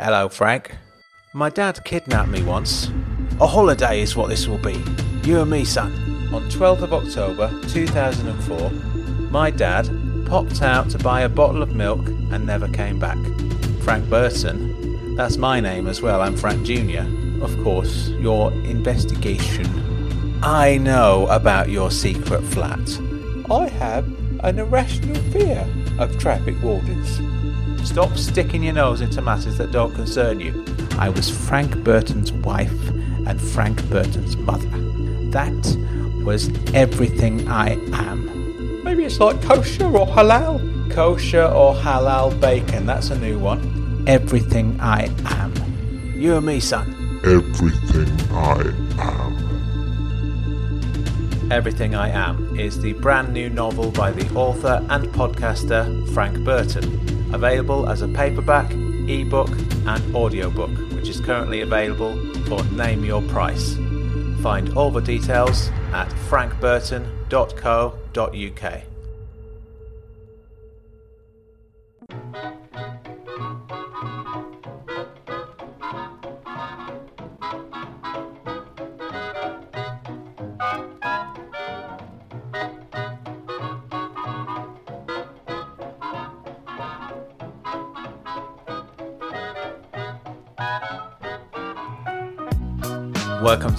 Hello, Frank. My dad kidnapped me once. A holiday is what this will be. You and me, son. On 12th of October 2004, my dad popped out to buy a bottle of milk and never came back. Frank Burton. That's my name as well. I'm Frank Jr. Of course, your investigation. I know about your secret flat. I have an irrational fear of traffic wardens. Stop sticking your nose into matters that don't concern you. I was Frank Burton's wife and Frank Burton's mother. That was everything I am. Maybe it's like kosher or halal. Kosher or halal bacon, that's a new one. Everything I am. You and me, son. Everything I am. Everything I Am is the brand new novel by the author and podcaster Frank Burton, available as a paperback, ebook, and audiobook, which is currently available for Name Your Price. Find all the details at frankburton.co.uk.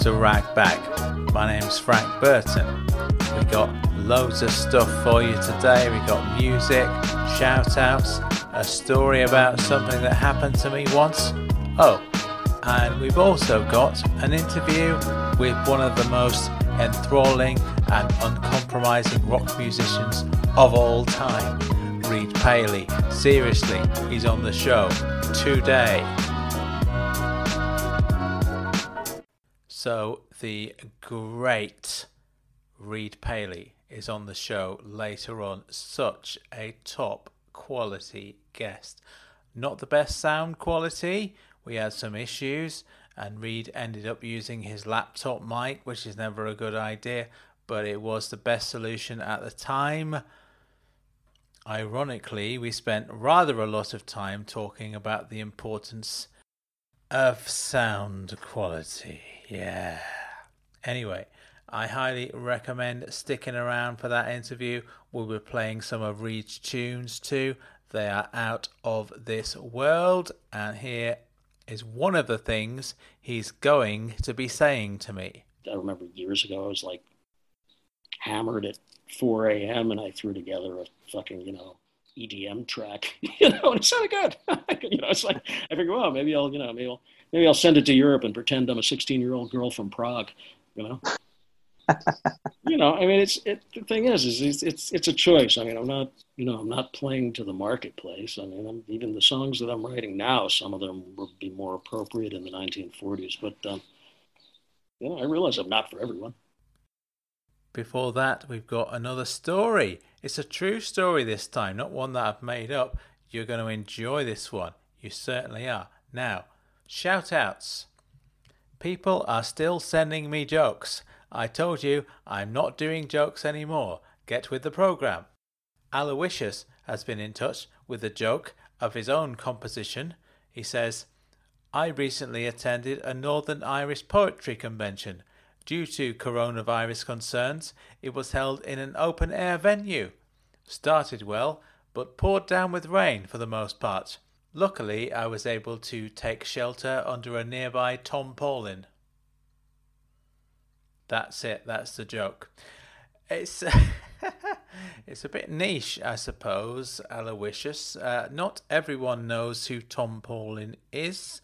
to Rag Back. My name's Frank Burton. We got loads of stuff for you today. We got music, shout outs, a story about something that happened to me once. Oh, and we've also got an interview with one of the most enthralling and uncompromising rock musicians of all time, Reid Paley. Seriously, he's on the show today. So the great Reid Paley is on the show later on. Such a top quality guest. Not the best sound quality. We had some issues, and Reid ended up using his laptop mic, which is never a good idea, but it was the best solution at the time. Ironically, we spent rather a lot of time talking about the importance of sound quality. Yeah. Anyway, I highly recommend sticking around for that interview. We'll be playing some of Reid's tunes too. They are out of this world, and here is one of the things he's going to be saying to me. I remember years ago, I was like hammered at 4 a.m. and I threw together a fucking, you know, EDM track, you know, and it sounded good. you know, it's like I figured, well, maybe I'll, you know, maybe I'll, maybe I'll send it to Europe and pretend I'm a 16 year old girl from Prague, you know. you know, I mean, it's it. The thing is, is it's, it's it's a choice. I mean, I'm not, you know, I'm not playing to the marketplace. I mean, I'm, even the songs that I'm writing now, some of them would be more appropriate in the 1940s. But um, you know, I realize I'm not for everyone. Before that, we've got another story. It's a true story this time, not one that I've made up. You're going to enjoy this one. You certainly are. Now, shout outs. People are still sending me jokes. I told you I'm not doing jokes anymore. Get with the program. Aloysius has been in touch with a joke of his own composition. He says, I recently attended a Northern Irish poetry convention. Due to coronavirus concerns, it was held in an open air venue. Started well, but poured down with rain for the most part. Luckily, I was able to take shelter under a nearby Tom Paulin. That's it, that's the joke. It's. it's a bit niche, I suppose, Aloysius. Uh, not everyone knows who Tom Paulin is.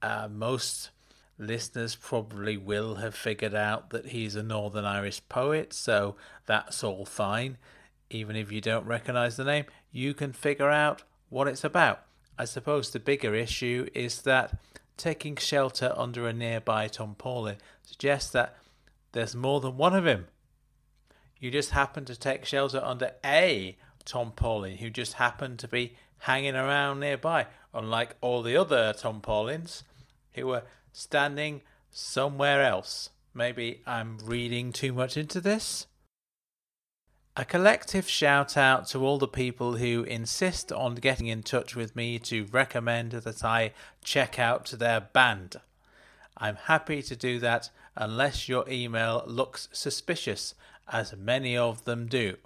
Uh, most listeners probably will have figured out that he's a Northern Irish poet, so that's all fine. Even if you don't recognize the name, you can figure out what it's about. I suppose the bigger issue is that taking shelter under a nearby Tom Paulin suggests that there's more than one of him. You just happen to take shelter under a Tom Paulin who just happened to be hanging around nearby, unlike all the other Tom Paulins who were standing somewhere else. Maybe I'm reading too much into this? A collective shout out to all the people who insist on getting in touch with me to recommend that I check out their band. I'm happy to do that unless your email looks suspicious, as many of them do.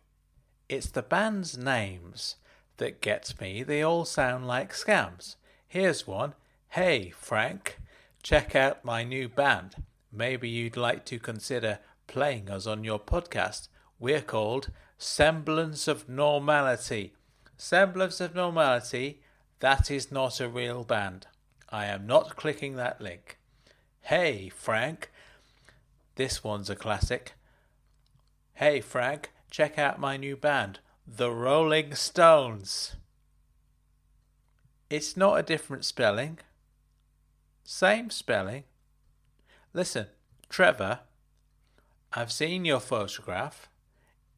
It's the band's names that gets me, they all sound like scams. Here's one Hey, Frank, check out my new band. Maybe you'd like to consider playing us on your podcast. We're called Semblance of Normality. Semblance of Normality, that is not a real band. I am not clicking that link. Hey, Frank. This one's a classic. Hey, Frank, check out my new band, The Rolling Stones. It's not a different spelling. Same spelling. Listen, Trevor, I've seen your photograph.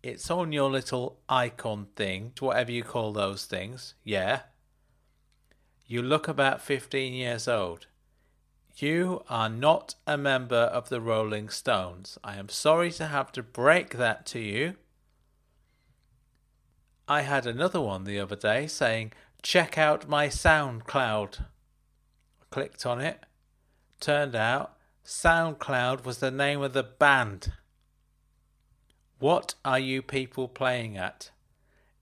It's on your little icon thing, whatever you call those things. Yeah. You look about 15 years old. You are not a member of the Rolling Stones. I am sorry to have to break that to you. I had another one the other day saying, check out my SoundCloud. Clicked on it. Turned out SoundCloud was the name of the band. What are you people playing at?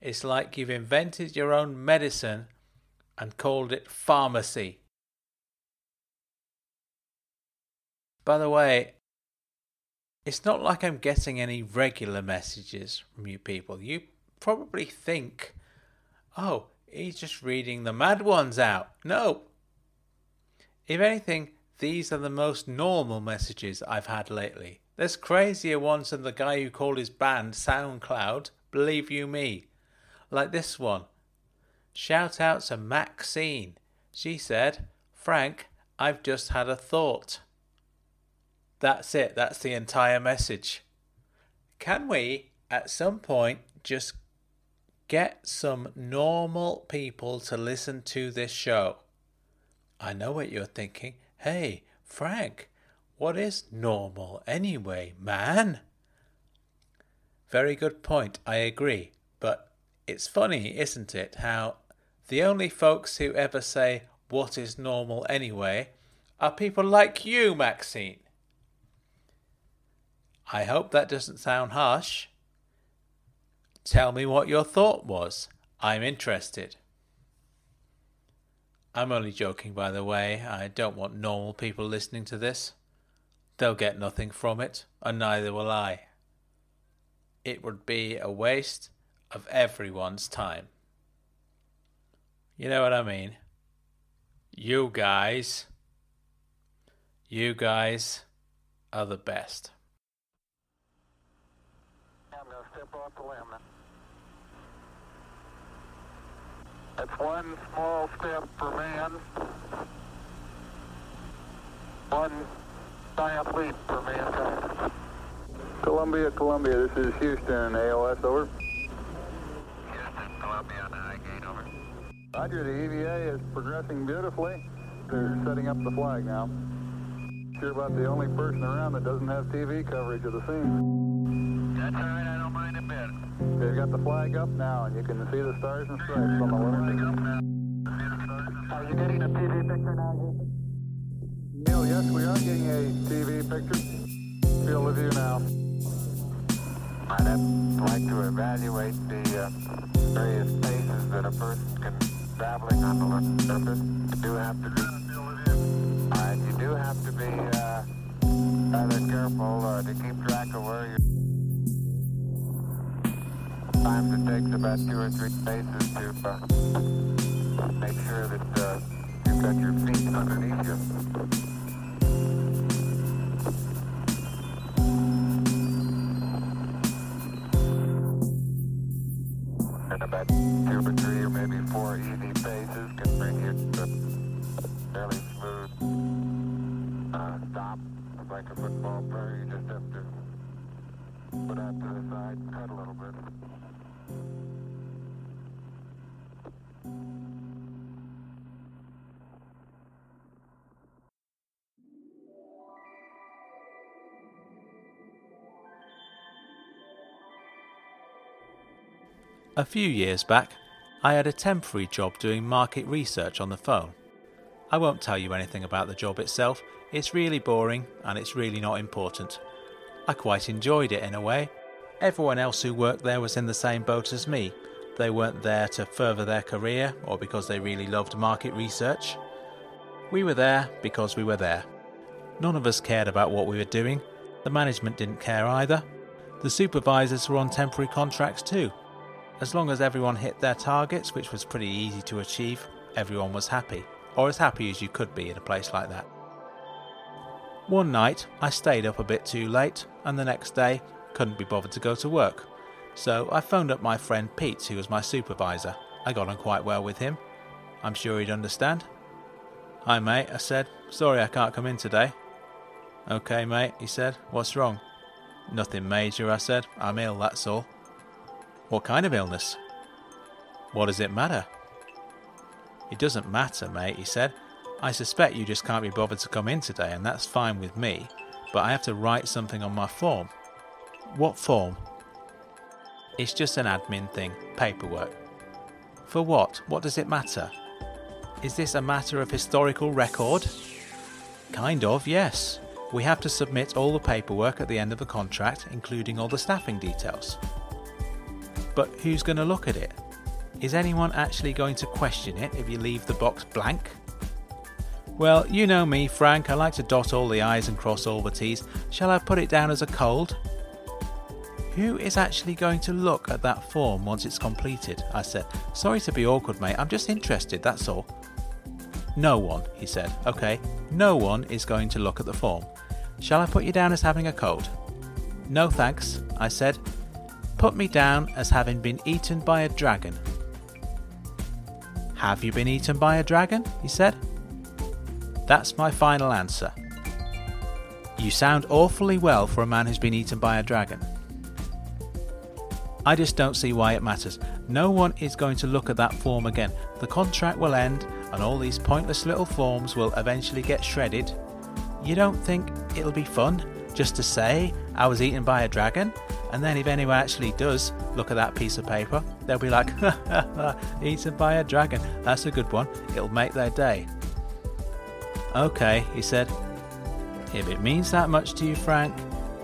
It's like you've invented your own medicine and called it pharmacy. By the way, it's not like I'm getting any regular messages from you people. You probably think, oh, he's just reading the mad ones out. No. If anything, these are the most normal messages I've had lately. There's crazier ones than the guy who called his band SoundCloud, believe you me. Like this one. Shout out to Maxine. She said, Frank, I've just had a thought. That's it, that's the entire message. Can we, at some point, just get some normal people to listen to this show? I know what you're thinking. Hey, Frank, what is normal anyway, man? Very good point, I agree. But it's funny, isn't it, how the only folks who ever say, What is normal anyway, are people like you, Maxine. I hope that doesn't sound harsh. Tell me what your thought was. I'm interested. I'm only joking, by the way. I don't want normal people listening to this. They'll get nothing from it, and neither will I. It would be a waste of everyone's time. You know what I mean? You guys, you guys are the best. I'm going to step off the limb. That's one small step for man, one giant leap for mankind. Columbia, Columbia, this is Houston, AOS, over. Houston, Columbia, I Gate, over. Roger, the EVA is progressing beautifully. They're setting up the flag now. You're about the only person around that doesn't have TV coverage of the scene. That's all right, I don't mind a bit. They've got the flag up now, and you can see the stars and stripes on the lunar. Are you getting a TV picture now, Houston? Neil, yes, we are getting a TV picture. Field of view now. I'd like to evaluate the uh, various phases that a person can traveling on the lunar surface. You do have to be, uh, you do have to be uh, rather careful uh, to keep track of where you're. Sometimes it takes about two or three spaces to uh, make sure that uh, you've got your feet underneath you. About two or three or maybe four easy paces can bring you to a fairly smooth uh, stop. It's like a football player, you just have to put out to the side and cut a little bit. A few years back, I had a temporary job doing market research on the phone. I won't tell you anything about the job itself, it's really boring and it's really not important. I quite enjoyed it in a way. Everyone else who worked there was in the same boat as me. They weren't there to further their career or because they really loved market research. We were there because we were there. None of us cared about what we were doing. The management didn't care either. The supervisors were on temporary contracts too. As long as everyone hit their targets, which was pretty easy to achieve, everyone was happy, or as happy as you could be in a place like that. One night, I stayed up a bit too late, and the next day, couldn't be bothered to go to work. So I phoned up my friend Pete, who was my supervisor. I got on quite well with him. I'm sure he'd understand. Hi, mate, I said. Sorry I can't come in today. Okay, mate, he said. What's wrong? Nothing major, I said. I'm ill, that's all. What kind of illness? What does it matter? It doesn't matter, mate, he said. I suspect you just can't be bothered to come in today, and that's fine with me, but I have to write something on my form. What form? It's just an admin thing, paperwork. For what? What does it matter? Is this a matter of historical record? Kind of, yes. We have to submit all the paperwork at the end of the contract, including all the staffing details. But who's going to look at it? Is anyone actually going to question it if you leave the box blank? Well, you know me, Frank, I like to dot all the I's and cross all the T's. Shall I put it down as a cold? Who is actually going to look at that form once it's completed? I said. Sorry to be awkward, mate, I'm just interested, that's all. No one, he said. Okay, no one is going to look at the form. Shall I put you down as having a cold? No thanks, I said. Put me down as having been eaten by a dragon. Have you been eaten by a dragon? he said. That's my final answer. You sound awfully well for a man who's been eaten by a dragon. I just don't see why it matters. No one is going to look at that form again. The contract will end, and all these pointless little forms will eventually get shredded. You don't think it'll be fun just to say I was eaten by a dragon? And then if anyone actually does look at that piece of paper, they'll be like, eaten by a dragon. That's a good one. It'll make their day. Okay, he said. If it means that much to you, Frank,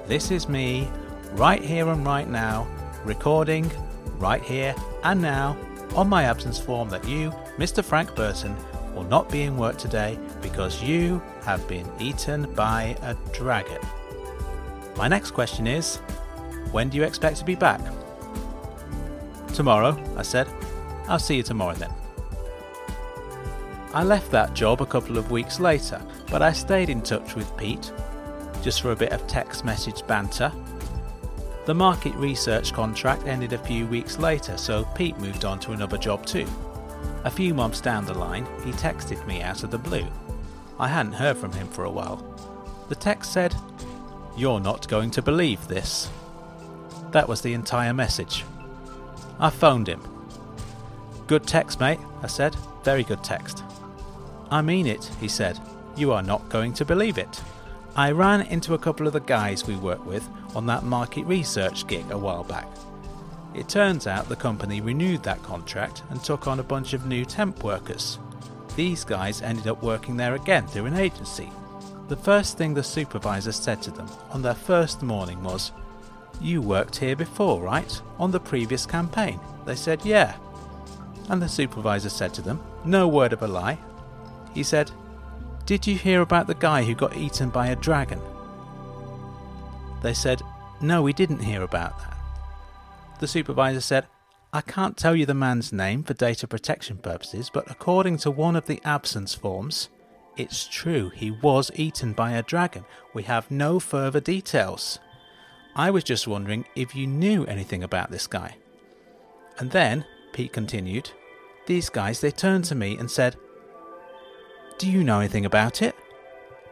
this is me, right here and right now, recording, right here and now, on my absence form that you, Mr. Frank Burton, will not be in work today because you have been eaten by a dragon. My next question is when do you expect to be back? Tomorrow, I said. I'll see you tomorrow then. I left that job a couple of weeks later, but I stayed in touch with Pete, just for a bit of text message banter. The market research contract ended a few weeks later, so Pete moved on to another job too. A few months down the line, he texted me out of the blue. I hadn't heard from him for a while. The text said, You're not going to believe this. That was the entire message. I phoned him. Good text, mate, I said. Very good text. I mean it, he said. You are not going to believe it. I ran into a couple of the guys we work with on that market research gig a while back. It turns out the company renewed that contract and took on a bunch of new temp workers. These guys ended up working there again through an agency. The first thing the supervisor said to them on their first morning was, You worked here before, right? On the previous campaign? They said, Yeah. And the supervisor said to them, No word of a lie, he said, Did you hear about the guy who got eaten by a dragon? They said, No, we didn't hear about that. The supervisor said, I can't tell you the man's name for data protection purposes, but according to one of the absence forms, it's true he was eaten by a dragon. We have no further details. I was just wondering if you knew anything about this guy. And then, Pete continued, these guys they turned to me and said, do you know anything about it?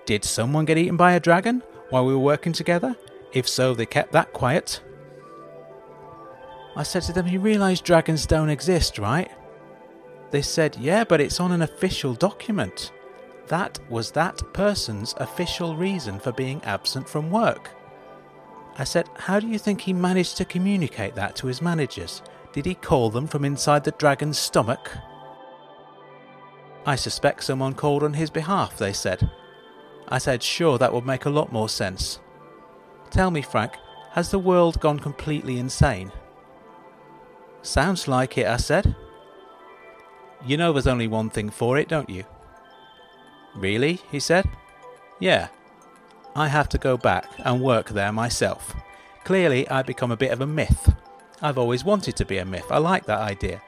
Did someone get eaten by a dragon while we were working together? If so, they kept that quiet. I said to them, You realise dragons don't exist, right? They said, Yeah, but it's on an official document. That was that person's official reason for being absent from work. I said, How do you think he managed to communicate that to his managers? Did he call them from inside the dragon's stomach? I suspect someone called on his behalf, they said. I said, sure, that would make a lot more sense. Tell me, Frank, has the world gone completely insane? Sounds like it, I said. You know there's only one thing for it, don't you? Really? he said. Yeah. I have to go back and work there myself. Clearly, I've become a bit of a myth. I've always wanted to be a myth. I like that idea.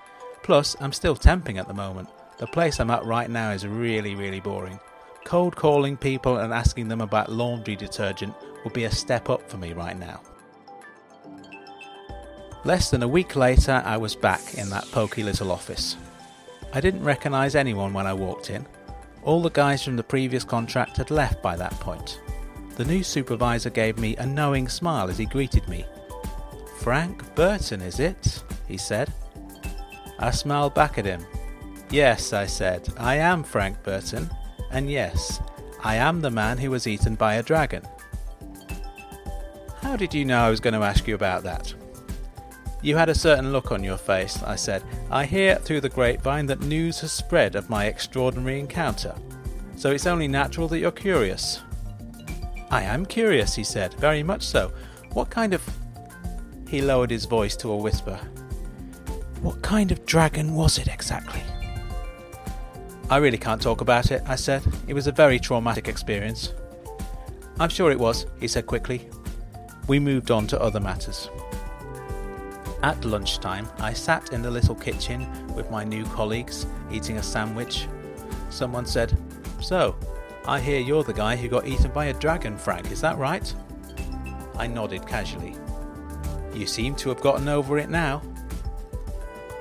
Plus, I'm still temping at the moment. The place I'm at right now is really, really boring. Cold calling people and asking them about laundry detergent would be a step up for me right now. Less than a week later, I was back in that poky little office. I didn't recognise anyone when I walked in. All the guys from the previous contract had left by that point. The new supervisor gave me a knowing smile as he greeted me. Frank Burton, is it? he said. I smiled back at him. Yes, I said, I am Frank Burton, and yes, I am the man who was eaten by a dragon. How did you know I was going to ask you about that? You had a certain look on your face, I said. I hear through the grapevine that news has spread of my extraordinary encounter, so it's only natural that you're curious. I am curious, he said, very much so. What kind of. He lowered his voice to a whisper. What kind of dragon was it exactly? I really can't talk about it, I said. It was a very traumatic experience. I'm sure it was, he said quickly. We moved on to other matters. At lunchtime, I sat in the little kitchen with my new colleagues, eating a sandwich. Someone said, So, I hear you're the guy who got eaten by a dragon, Frank, is that right? I nodded casually. You seem to have gotten over it now.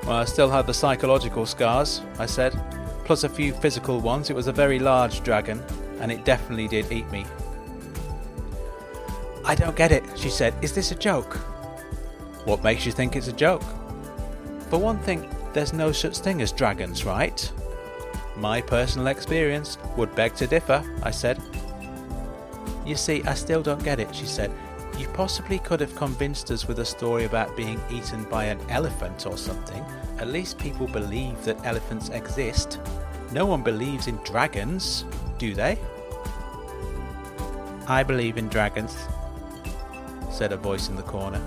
Well, I still have the psychological scars, I said, plus a few physical ones. It was a very large dragon, and it definitely did eat me. I don't get it, she said. Is this a joke? What makes you think it's a joke? For one thing, there's no such thing as dragons, right? My personal experience would beg to differ, I said. You see, I still don't get it, she said. You possibly could have convinced us with a story about being eaten by an elephant or something. At least people believe that elephants exist. No one believes in dragons, do they? I believe in dragons, said a voice in the corner.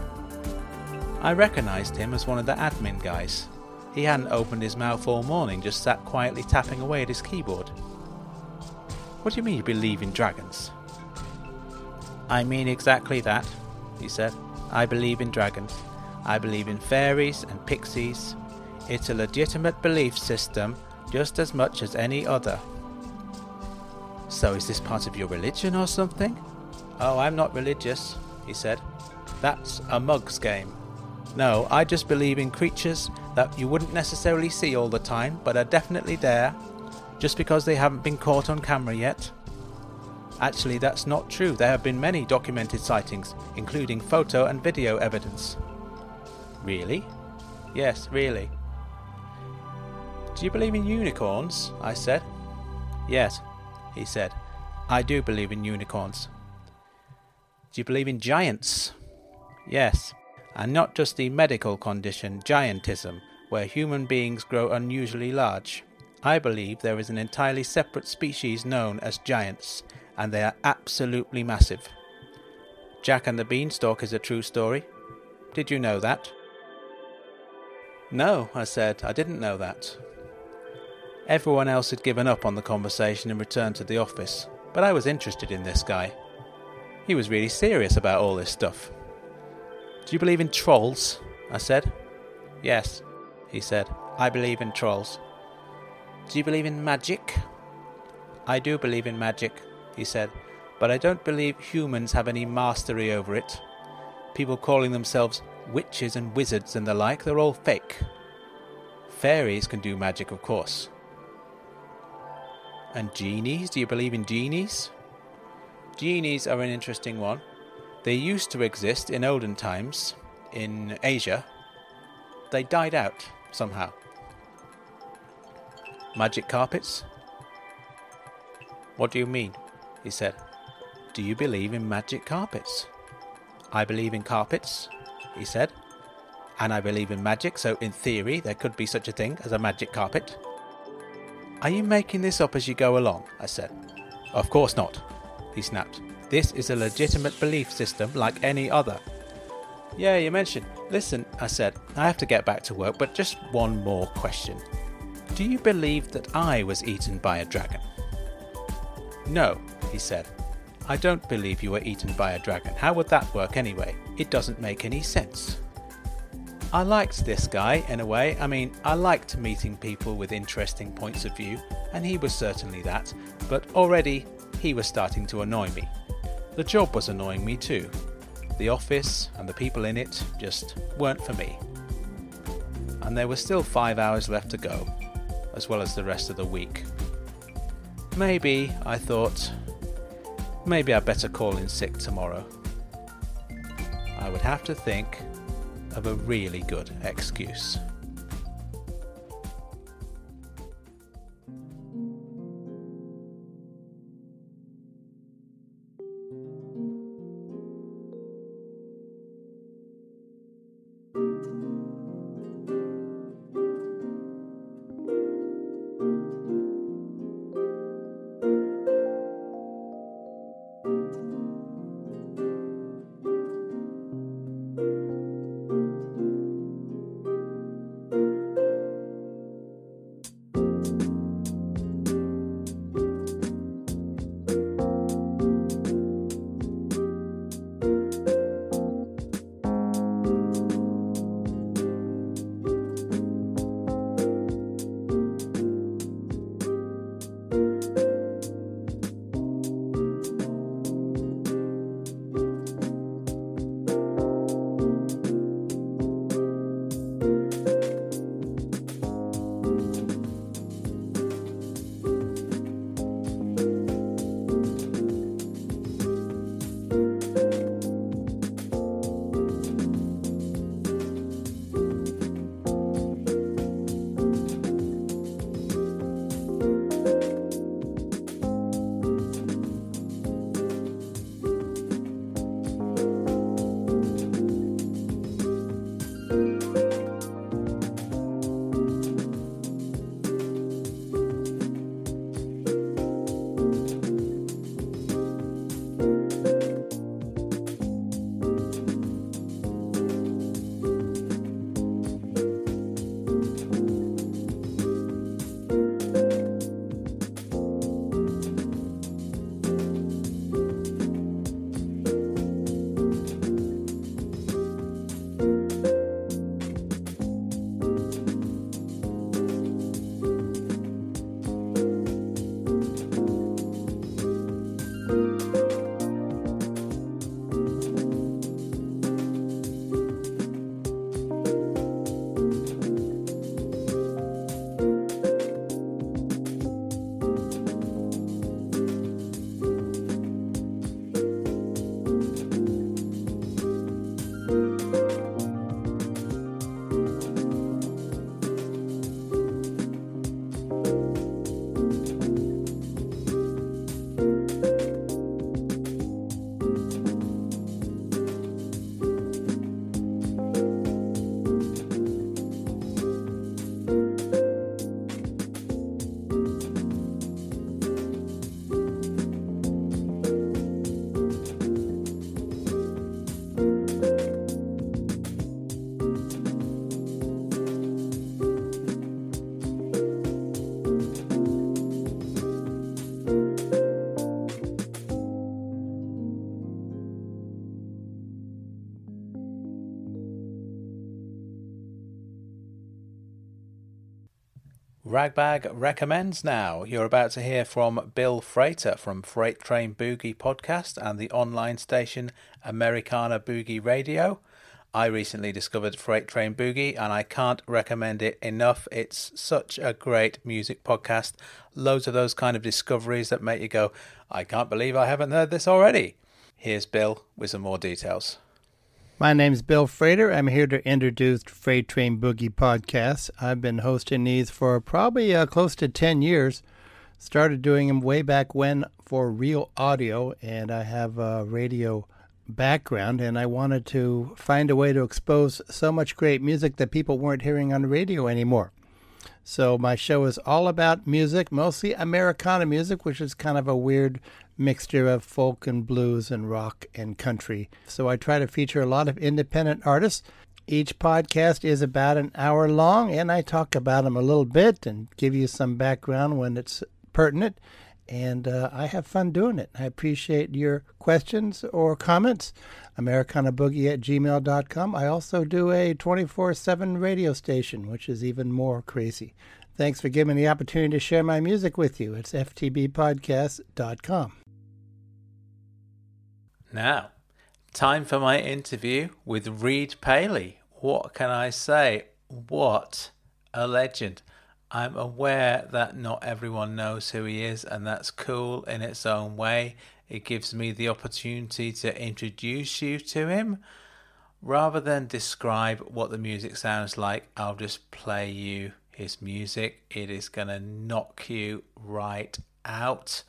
I recognised him as one of the admin guys. He hadn't opened his mouth all morning, just sat quietly tapping away at his keyboard. What do you mean you believe in dragons? I mean exactly that, he said. I believe in dragons. I believe in fairies and pixies. It's a legitimate belief system just as much as any other. So is this part of your religion or something? Oh, I'm not religious, he said. That's a mug's game. No, I just believe in creatures that you wouldn't necessarily see all the time, but are definitely there, just because they haven't been caught on camera yet. Actually, that's not true. There have been many documented sightings, including photo and video evidence. Really? Yes, really. Do you believe in unicorns? I said. Yes, he said. I do believe in unicorns. Do you believe in giants? Yes and not just the medical condition giantism, where human beings grow unusually large. I believe there is an entirely separate species known as giants, and they are absolutely massive. Jack and the Beanstalk is a true story. Did you know that? No, I said, I didn't know that. Everyone else had given up on the conversation and returned to the office, but I was interested in this guy. He was really serious about all this stuff. Do you believe in trolls? I said. Yes, he said. I believe in trolls. Do you believe in magic? I do believe in magic, he said, but I don't believe humans have any mastery over it. People calling themselves witches and wizards and the like, they're all fake. Fairies can do magic, of course. And genies? Do you believe in genies? Genies are an interesting one. They used to exist in olden times in Asia. They died out somehow. Magic carpets? What do you mean? he said. Do you believe in magic carpets? I believe in carpets, he said. And I believe in magic, so in theory, there could be such a thing as a magic carpet. Are you making this up as you go along? I said. Of course not, he snapped. This is a legitimate belief system like any other. Yeah, you mentioned. Listen, I said, I have to get back to work, but just one more question. Do you believe that I was eaten by a dragon? No, he said. I don't believe you were eaten by a dragon. How would that work anyway? It doesn't make any sense. I liked this guy in a way. I mean, I liked meeting people with interesting points of view, and he was certainly that, but already he was starting to annoy me. The job was annoying me too. The office and the people in it just weren't for me. And there were still five hours left to go, as well as the rest of the week. Maybe, I thought, maybe I'd better call in sick tomorrow. I would have to think of a really good excuse. Ragbag recommends now. You're about to hear from Bill Frater from Freight Train Boogie podcast and the online station Americana Boogie Radio. I recently discovered Freight Train Boogie and I can't recommend it enough. It's such a great music podcast. Loads of those kind of discoveries that make you go, I can't believe I haven't heard this already. Here's Bill with some more details. My name's Bill Frater. I'm here to introduce Freight Train Boogie podcast. I've been hosting these for probably uh, close to 10 years. Started doing them way back when for real audio, and I have a radio background, and I wanted to find a way to expose so much great music that people weren't hearing on the radio anymore. So my show is all about music, mostly Americana music, which is kind of a weird mixture of folk and blues and rock and country. So I try to feature a lot of independent artists. Each podcast is about an hour long, and I talk about them a little bit and give you some background when it's pertinent. And uh, I have fun doing it. I appreciate your questions or comments. AmericanaBoogie at gmail.com. I also do a 24 7 radio station, which is even more crazy. Thanks for giving me the opportunity to share my music with you. It's ftbpodcast.com. Now, time for my interview with Reid Paley. What can I say? What a legend. I'm aware that not everyone knows who he is, and that's cool in its own way. It gives me the opportunity to introduce you to him. Rather than describe what the music sounds like, I'll just play you his music. It is going to knock you right out.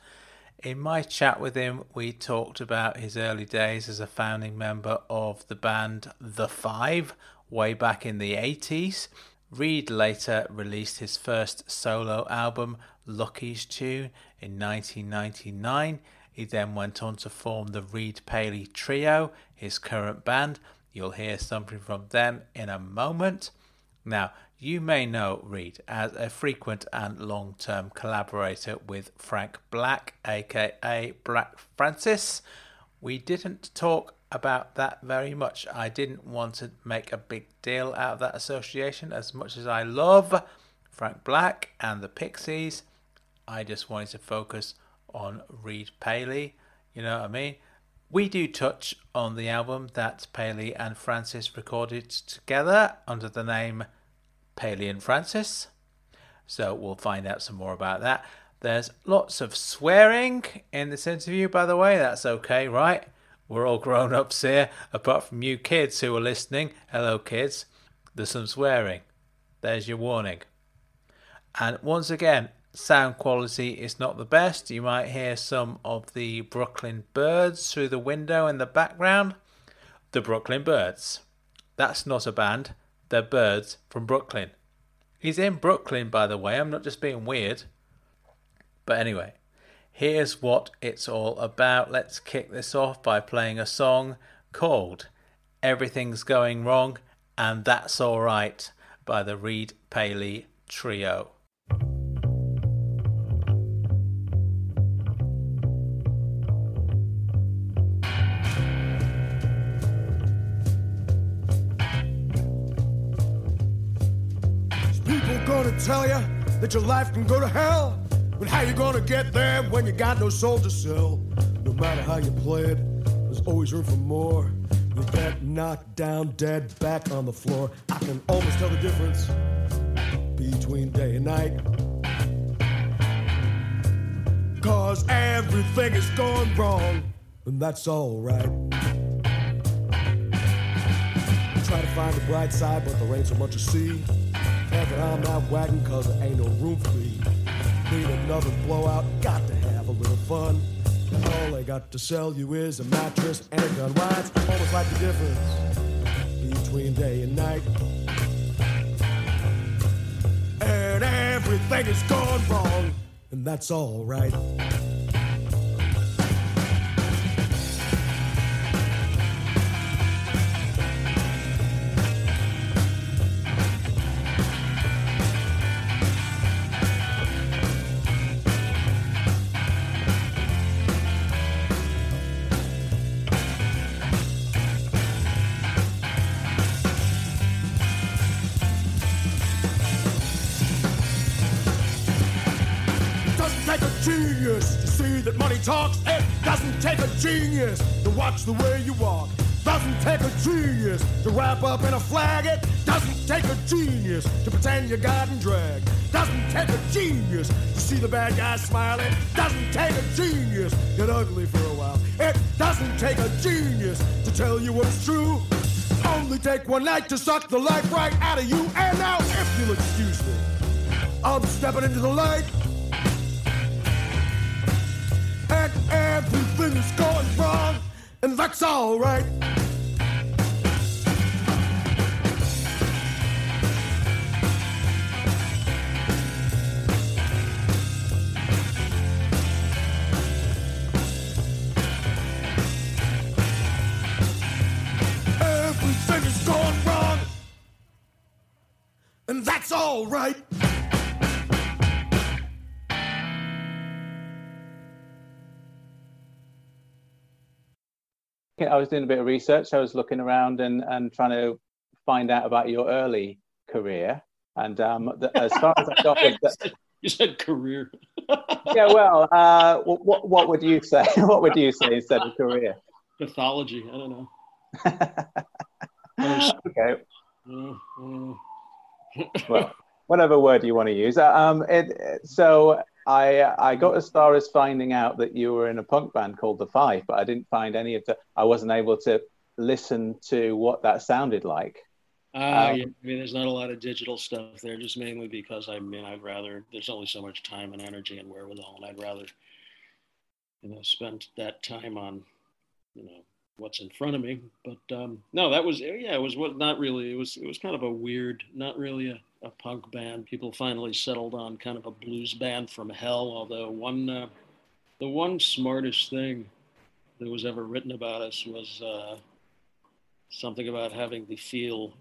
In my chat with him, we talked about his early days as a founding member of the band The Five way back in the 80s. Reid later released his first solo album, Lucky's Tune, in 1999. He then went on to form the Reid Paley Trio, his current band. You'll hear something from them in a moment. Now, you may know Reid as a frequent and long term collaborator with Frank Black, aka Black Francis. We didn't talk about that very much. I didn't want to make a big deal out of that association as much as I love Frank Black and the Pixies. I just wanted to focus on Reid Paley. You know what I mean? We do touch on the album that Paley and Francis recorded together under the name Paley and Francis. So we'll find out some more about that. There's lots of swearing in this interview, by the way. That's okay, right? We're all grown ups here, apart from you kids who are listening. Hello, kids. There's some swearing. There's your warning. And once again, sound quality is not the best. You might hear some of the Brooklyn Birds through the window in the background. The Brooklyn Birds. That's not a band, they're birds from Brooklyn. He's in Brooklyn, by the way. I'm not just being weird. But anyway, here's what it's all about. Let's kick this off by playing a song called Everything's Going Wrong and That's Alright by the Reid Paley Trio. Tell you that your life can go to hell. But how you gonna get there when you got no soul to sell? No matter how you play it, there's always room for more. You get knocked down dead back on the floor. I can almost tell the difference between day and night. Cause everything is going wrong, and that's alright. Try to find the bright side, but there ain't so much to see. Heck, I'm not wagging cause there ain't no room for me. Need another blowout, got to have a little fun. All they got to sell you is a mattress and a gun. Why, it's almost like the difference between day and night. And everything is gone wrong, and that's alright. Genius to watch the way you walk. Doesn't take a genius to wrap up in a flag. It doesn't take a genius to pretend you're God and drag. Doesn't take a genius to see the bad guys smiling. Doesn't take a genius to get ugly for a while. It doesn't take a genius to tell you what's true. Only take one night to suck the life right out of you. And now, if you'll excuse me, I'm stepping into the light. Everything is going wrong, and that's all I was doing a bit of research. I was looking around and, and trying to find out about your early career. And um, the, as far as I got, was you, said, you said career. yeah, well, uh, what, what would you say? what would you say instead of career? Pathology. I don't know. okay, Uh, uh, well, whatever word you want to use. Uh, Um, it- so I I got as far as finding out that you were in a punk band called The Five, but I didn't find any of the. I wasn't able to listen to what that sounded like. Uh, Um, yeah, I mean, there's not a lot of digital stuff there, just mainly because I mean, I'd rather, there's only so much time and energy and wherewithal, and I'd rather, you know, spend that time on, you know, what's in front of me. But um, no, that was, yeah, it was what, not really, it was, it was kind of a weird, not really a, a punk band. People finally settled on kind of a blues band from hell, although one, uh, the one smartest thing that was ever written about us was uh, something about having the feel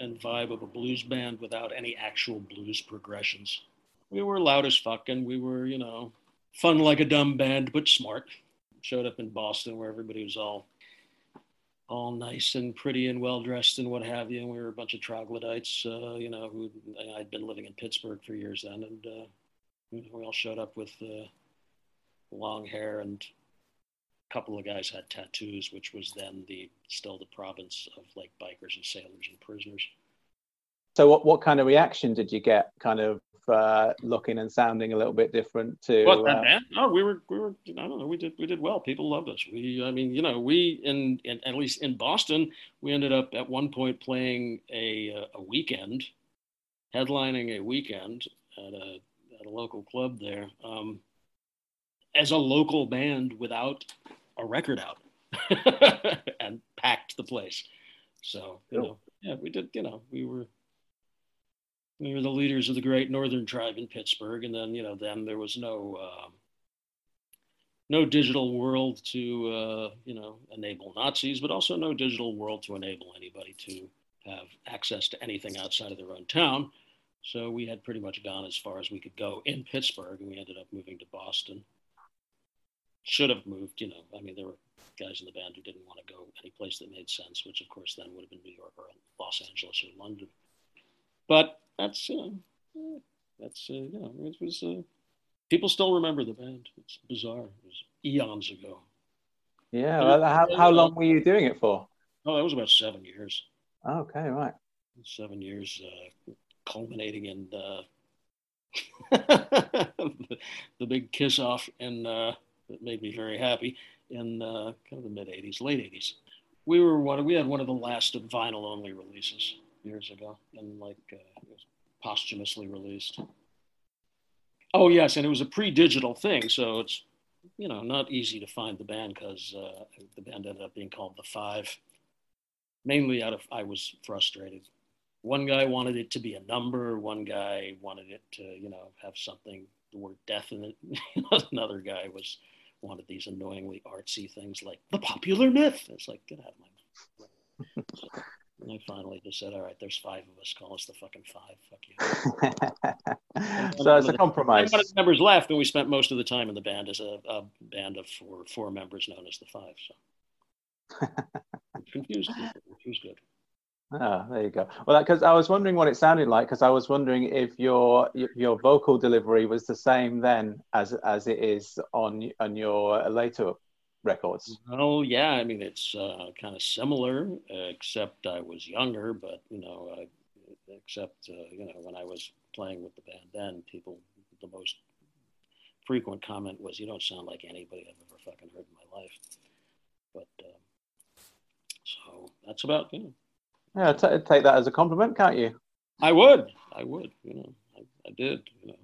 and vibe of a blues band without any actual blues progressions. We were loud as fuck and we were, you know, fun like a dumb band, but smart. Showed up in Boston where everybody was all all nice and pretty and well dressed and what have you. And we were a bunch of troglodytes, uh, you know, who I'd been living in Pittsburgh for years then. And uh, we all showed up with uh, long hair and a couple of guys had tattoos, which was then the still the province of like bikers and sailors and prisoners. So, what, what kind of reaction did you get? Kind of uh, looking and sounding a little bit different to. What uh, band? Oh, we were we were I don't know. We did we did well. People loved us. We I mean you know we in, in at least in Boston we ended up at one point playing a uh, a weekend, headlining a weekend at a at a local club there um, as a local band without a record out and packed the place. So you Cool. know yeah we did you know we were we were the leaders of the great northern tribe in Pittsburgh, and then you know then there was no uh, no digital world to uh, you know enable Nazis, but also no digital world to enable anybody to have access to anything outside of their own town. So we had pretty much gone as far as we could go in Pittsburgh, and we ended up moving to Boston. Should have moved, you know. I mean, there were guys in the band who didn't want to go any place that made sense, which of course then would have been New York or Los Angeles or London. But that's you know, eh, that's uh, know, it was. Uh, people still remember the band. It's bizarre. It was eons ago. yeah. Well, how, how long were you doing it for? Oh, that was about seven years. Okay, right. Seven years, uh, culminating in uh, the, the big kiss off, and uh, that made me very happy in uh, kind of the mid '80s, late '80s. We were one. We had one of the last of vinyl only releases years ago, and like uh, it was posthumously released. Oh yes, and it was a pre-digital thing, so it's you know not easy to find the band because uh, the band ended up being called the Five, mainly out of I was frustrated. One guy wanted it to be a number. One guy wanted it to you know have something the word death in it. Another guy was wanted these annoyingly artsy things like the popular myth. It's like get out of my. And I finally just said, "All right, there's five of us. Call us the fucking five. Fuck you." so it's a compromise. One of the members left, and we spent most of the time in the band as a, a band of four four members, known as the Five. So confused people, which was good. Ah, there you go. Well, because I was wondering what it sounded like, because I was wondering if your your vocal delivery was the same then as as it is on on your later records. Oh yeah, I mean it's uh, kind of similar, except I was younger. But you know, uh, except uh, you know when I was playing with the band, then people the most frequent comment was, "You don't sound like anybody I've ever fucking heard in my life." But uh, so that's about you know. Yeah, t- take that as a compliment, can't you? I would, I would, you know, I, I did, you know.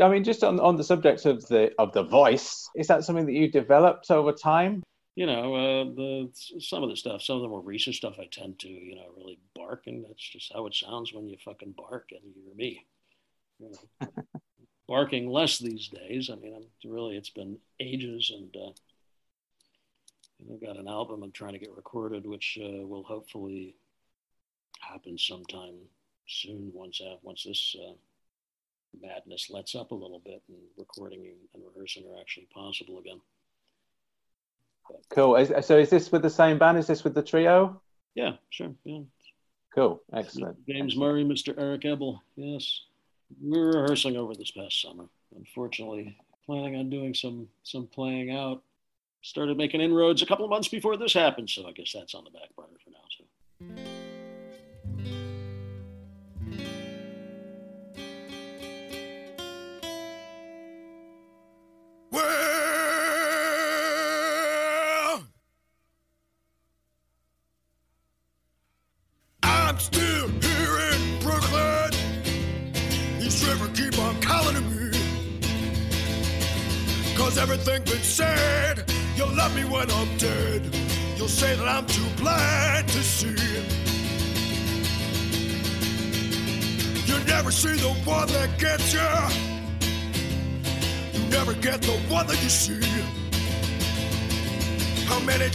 I mean, just on, on the subject of the of the voice, is that something that you developed over time? you know, uh, the some of the stuff, some of the more recent stuff, I tend to, you know, really bark, and that's just how it sounds when you fucking bark, and you're me. You know, barking less these days. I mean, I'm really, it's been ages, and uh, I've got an album I'm trying to get recorded, which uh, will hopefully happen sometime soon once uh, once this uh, madness lets up a little bit and recording and rehearsing are actually possible again. Cool. Is, so is this with the same band? Is this with the trio? Yeah, sure. Yeah. Cool. Excellent. James Excellent. Murray, Mr. Eric Ebel. Yes. We were rehearsing over this past summer. Unfortunately, planning on doing some some playing out. Started making inroads a couple of months before this happened, so I guess that's on the back burner for now too.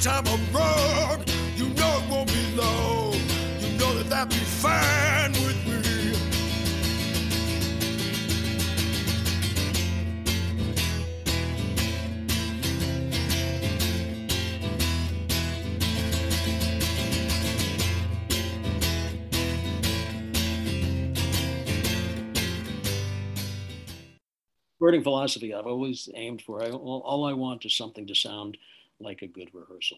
Wrong? You know it won't be long. You know that that be fine with me. Philosophy I've always aimed for. I, all, all I want is something to sound like a good rehearsal.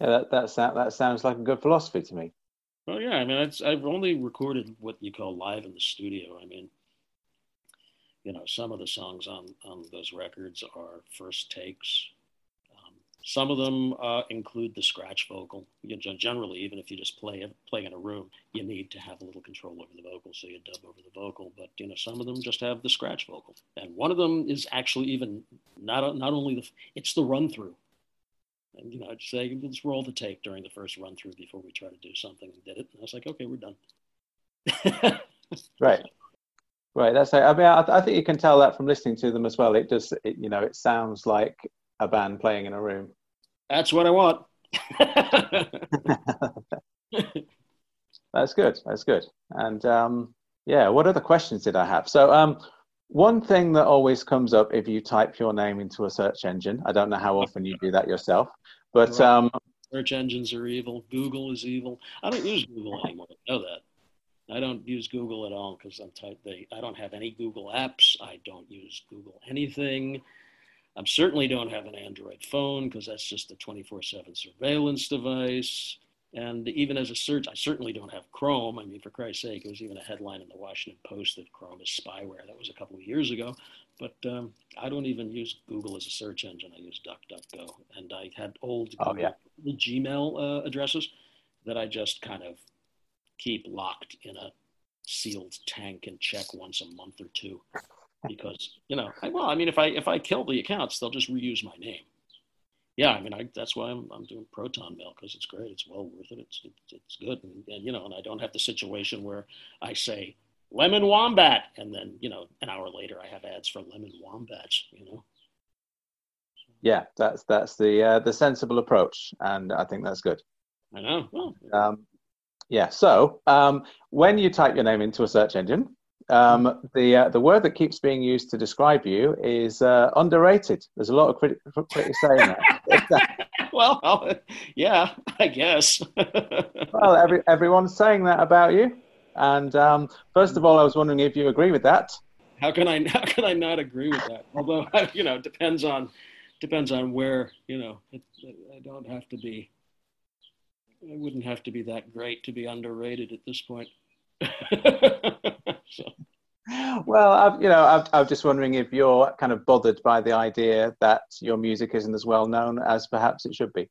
Yeah, that that, sound, that sounds like a good philosophy to me. Well, yeah, I mean, it's, I've only recorded what you call live in the studio. I mean, you know, some of the songs on, on those records are first takes. Um, some of them uh, include the scratch vocal. You know, generally, even if you just play play in a room, you need to have a little control over the vocal, so you dub over the vocal. But you know, some of them just have the scratch vocal, and one of them is actually even not not only the it's the run through. And you know, I'd say let's roll the tape during the first run through before we try to do something. And did it, and I was like, okay, we're done. Right. Right. That's. I mean, I, I think you can tell that from listening to them as well. It does. It, you know, it sounds like a band playing in a room. That's what I want. That's good. That's good. And um, yeah, what other questions did I have? So um, one thing that always comes up if you type your name into a search engine. I don't know how often you do that yourself, but Right. um, Search engines are evil. Google is evil. I don't use Google anymore. I know that. I don't use Google at all because I'm type. They, I don't have any Google apps. I don't use Google anything. I certainly don't have an Android phone because that's just a 24/7 surveillance device. And even as a search, I certainly don't have Chrome. I mean, for Christ's sake, it was even a headline in the Washington Post that Chrome is spyware. That was a couple of years ago. But um, I don't even use Google as a search engine. I use DuckDuckGo. And I had old Oh, Google, yeah. Gmail uh, addresses that I just kind of keep locked in a sealed tank and check once a month or two because you know I, well i mean if i if i kill the accounts they'll just reuse my name yeah i mean I, that's why i'm, I'm doing proton mail because it's great it's well worth it it's it's, it's good and, and you know and i don't have the situation where i say lemon wombat and then you know an hour later i have ads for lemon wombats you know yeah, that's that's the uh, the sensible approach, and I think that's good. i know well, Um, yeah. So um, when you type your name into a search engine, um, the uh, the word that keeps being used to describe you is uh, underrated. There's a lot of criti- critics saying that. well I'll- yeah i guess well, every, everyone's saying that about you. And um, first of all, I was wondering if you agree with that. how can I how can I not agree with that? Although you know, it depends on depends on where you know. It, I don't have to be. I wouldn't have to be that great to be underrated at this point. Well, I've, you know, I've, I'm just wondering if you're kind of bothered by the idea that your music isn't as well known as perhaps it should be.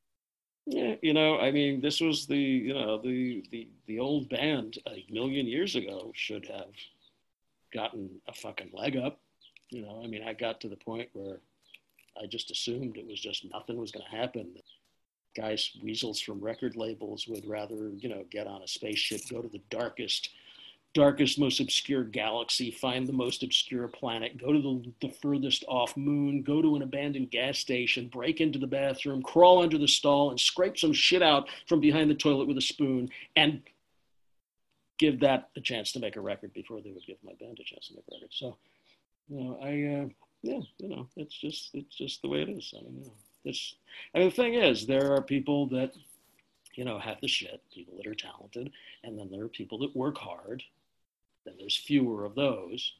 yeah, you know, I mean, this was the you know the the the old band a million years ago should have gotten a fucking leg up. You know, I mean, I got to the point where I just assumed it was just nothing was going to happen. guys, weasels from record labels would rather, you know, get on a spaceship, go to the darkest, darkest, most obscure galaxy, find the most obscure planet, go to the, the furthest off moon, go to an abandoned gas station, break into the bathroom, crawl under the stall, and scrape some shit out from behind the toilet with a spoon, and give that a chance to make a record before they would give my band a chance to make a record. So, you know, I, uh, yeah, you know, it's just, it's just the way it is. I mean, you know, it's, and the thing is, there are people that, you know, have the shit, people that are talented, and then there are people that work hard, then there's fewer of those.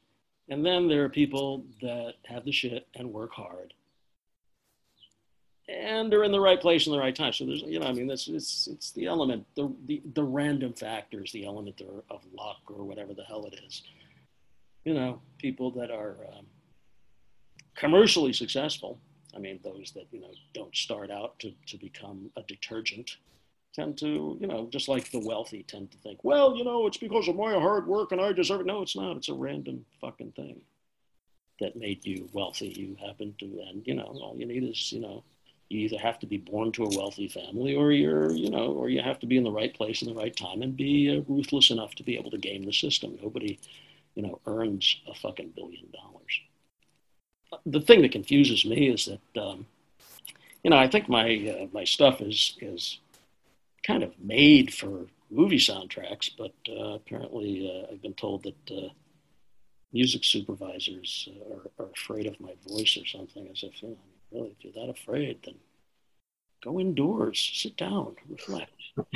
And then there are people that have the shit and work hard. And they're in the right place in the right time. So there's, you know, I mean, this it's it's the element, the the, the random factors, the element of, of luck or whatever the hell it is. You know, people that are um, commercially successful. I mean, those that you know don't start out to to become a detergent tend to, you know, just like the wealthy tend to think, well, you know, it's because of my hard work and I deserve it. No, it's not. It's a random fucking thing that made you wealthy. You happen to, and you know, all you need is, you know, you either have to be born to a wealthy family or you're, you know, or you have to be in the right place in the right time and be uh, ruthless enough to be able to game the system. Nobody, you know, earns a fucking billion dollars. The thing that confuses me is that, um, you know, I think my uh, my stuff is is kind of made for movie soundtracks, but uh, apparently uh, I've been told that uh, music supervisors uh, are, are, afraid of my voice or something. As if, you know, really, if you're that afraid, then go indoors, sit down, reflect.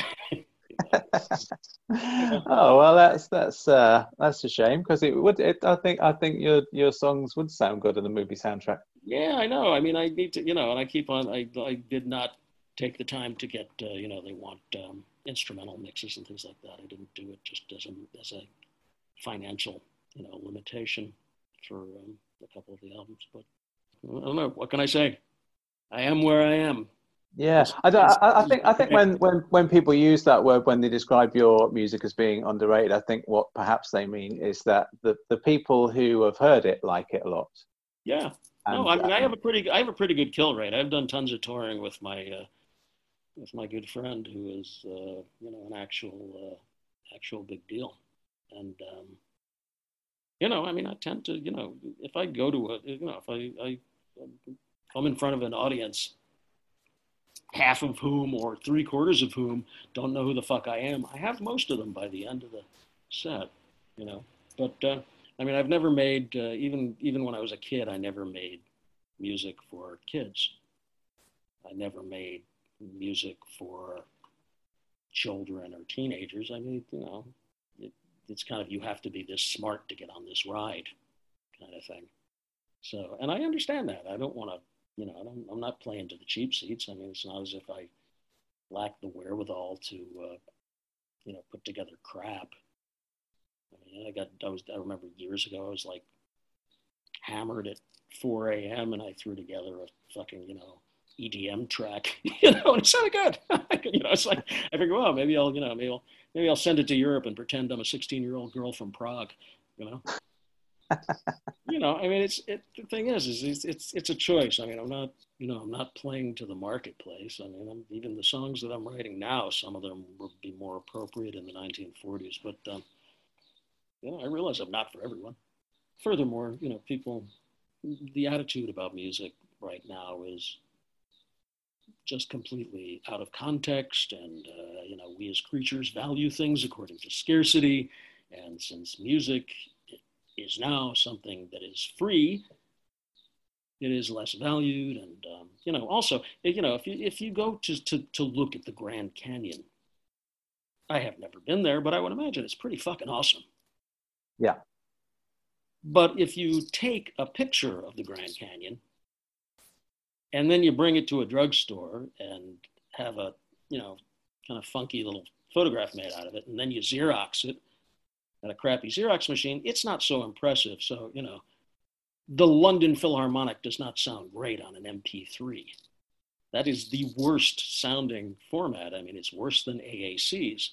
oh well, that's that's uh, that's a shame because it would. It, I think I think your your songs would sound good in the movie soundtrack. Yeah, I know. I mean, I need to, you know, and I keep on. I I did not take the time to get, uh, you know, they want um, instrumental mixes and things like that. I didn't do it just as a, as a financial, you know, limitation for um, a couple of the albums. But I don't know. What can I say? I am where I am. Yeah, I, I, I, think I think when, when, when people use that word when they describe your music as being underrated, I think what perhaps they mean is that the, the people who have heard it like it a lot. Yeah. And, no, I mean I have a pretty I have a pretty good kill rate. I've done tons of touring with my uh, with my good friend who is uh, you know an actual uh, actual big deal. And um, you know i mean i tend to you know if i go to a you know if i i come in front of an audience half of whom or three quarters of whom don't know who the fuck i am i have most of them by the end of the set you know. But uh, i mean i've never made uh, even even when i was a kid i never made music for kids. I never made music for children or teenagers. I mean, you know, it, it's kind of you have to be this smart to get on this ride, kind of thing. So, and I understand that. I don't want to, you know, I don't, I'm not playing to the cheap seats. I mean, it's not as if I lack the wherewithal to, uh, you know, put together crap. I mean, I got, I was, I remember years ago, I was like hammered at 4 a.m. and I threw together a fucking, you know, EDM track, you know, and it sounded good. you know, it's like I figure, well, maybe I'll, you know, maybe I'll, maybe I'll send it to Europe and pretend I'm a 16 year old girl from Prague, you know. you know, I mean, it's it. The thing is, is it's, it's it's a choice. I mean, I'm not, you know, I'm not playing to the marketplace. I mean, I'm, even the songs that I'm writing now, some of them would be more appropriate in the 1940s. But um, you know, I realize I'm not for everyone. Furthermore, you know, people, the attitude about music right now is just completely out of context. And, uh, you know, we as creatures value things according to scarcity. And since music is now something that is free, it is less valued. And, um, you know, also, you know, if you, if you go to, to, to look at the Grand Canyon, I have never been there, but I would imagine it's pretty fucking awesome. Yeah. But if you take a picture of the Grand Canyon and then you bring it to a drugstore and have a you know kind of funky little photograph made out of it. And then you xerox it at a crappy xerox machine. It's not so impressive. So you know the london philharmonic does not sound great on an mp3 that is the worst sounding format. I mean it's worse than aacs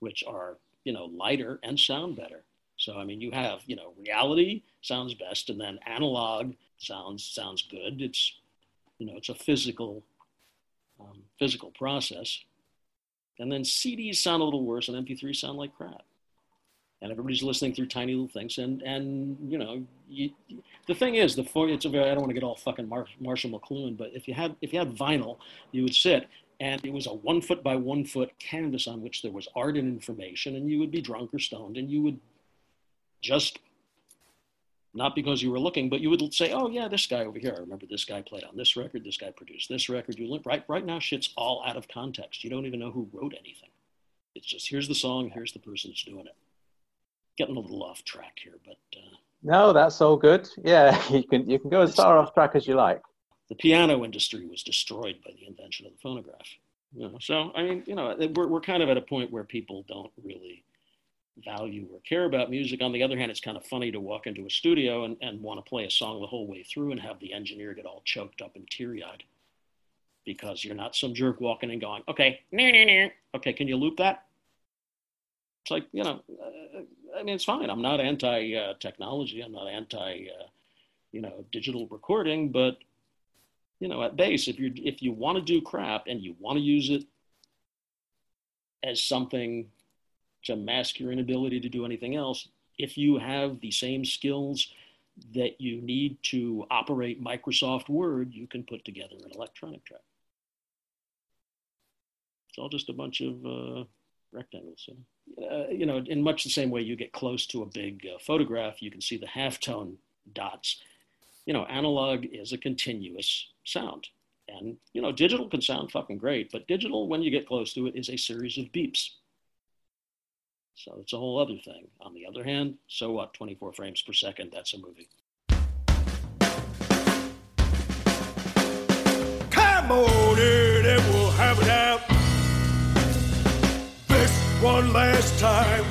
which are you know lighter and sound better. So i mean you have you know reality sounds best and then analog sounds sounds good. It's you know, it's a physical um, physical process. And then CDs sound a little worse, and MP3s sound like crap. And everybody's listening through tiny little things. And and you know, you, the thing is, the it's a very, I don't want to get all fucking Mar- Marshall McLuhan, but if you had if you had vinyl, you would sit and it was a one foot by one foot canvas on which there was art and information, and you would be drunk or stoned, and you would just not because you were looking, but you would say, "Oh yeah, this guy over here. I remember this guy played on this record. This guy produced this record." You look right right now, shit's all out of context. You don't even know who wrote anything. It's just here's the song, here's the person who's doing it. Getting a little off track here, but uh, No, that's all good. Yeah, you can you can go as far off track as you like. the piano industry was destroyed by the invention of the phonograph. You know, so I mean, you know, we're we're kind of at a point where people don't really value or care about music. On the other hand, it's kind of funny to walk into a studio and, and want to play a song the whole way through and have the engineer get all choked up and teary eyed because you're not some jerk walking and going, okay, nah, nah, nah. okay, can you loop that? It's like, you know, uh, I mean, it's fine. I'm not anti uh, technology. I'm not anti, uh, you know, digital recording, but you know, at base, if you if you want to do crap and you want to use it as something to mask your inability to do anything else, if you have the same skills that you need to operate Microsoft Word, you can put together an electronic track. It's all just a bunch of uh, rectangles. Uh, you know, in much the same way you get close to a big uh, photograph, you can see the halftone dots. You know, analog is a continuous sound. And, you know, digital can sound fucking great, but digital, when you get close to it, is a series of beeps. So it's a whole other thing. On the other hand, so what? 24 frames per second, that's a movie. Come on in and we'll have it out. This one last time,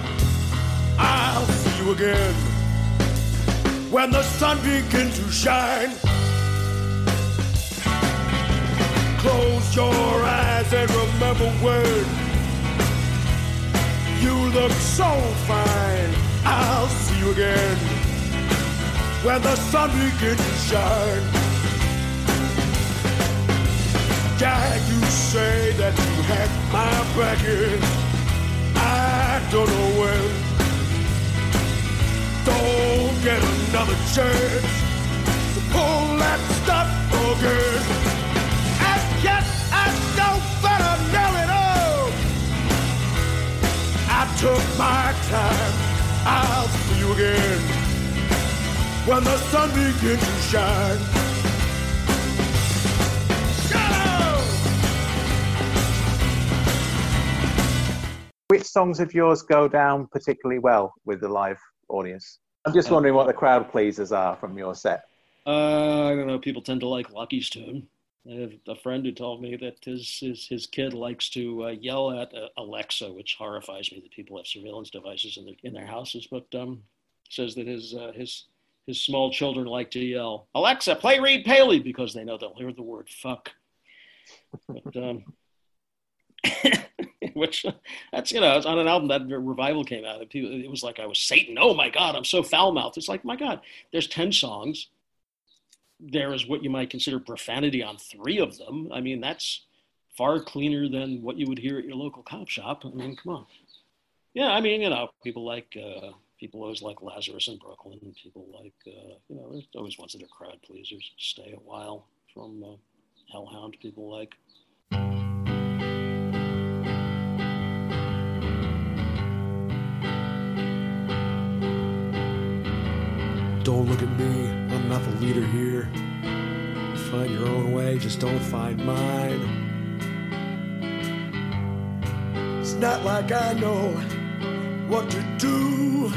I'll see you again. When the sun begins to shine, close your eyes and remember when you look so fine. I'll see you again when the sun begins to shine. Jack, you say that you had my back. I don't know when. Don't get another chance to pull that stuff again. And yet I know better took my time. I'll see you again when the sun begins to shine. Which songs of yours go down particularly well with the live audience? I'm just wondering what the crowd pleasers are from your set. Uh, I don't know. People tend to like Lucky's tune. I have a friend who told me that his his, his kid likes to uh, yell at uh, Alexa, which horrifies me that people have surveillance devices in their in their houses. But um, says that his uh, his his small children like to yell Alexa, play Reid Paley because they know they'll hear the word fuck. But, um, which that's you know on an album that revival came out. It was like I was Satan. Oh my God, I'm so foul mouthed. It's like my God, there's ten songs there is what you might consider profanity on three of them. I mean, that's far cleaner than what you would hear at your local cop shop. I mean, come on. Yeah, I mean, you know, people like uh, people always like Lazarus in Brooklyn. People like uh, you know, there's always ones that are crowd pleasers. Stay a while from uh, Hellhound. People like. Don't look at me, I'm not the leader here. Find your own way, just don't find mine. It's not like I know what to do.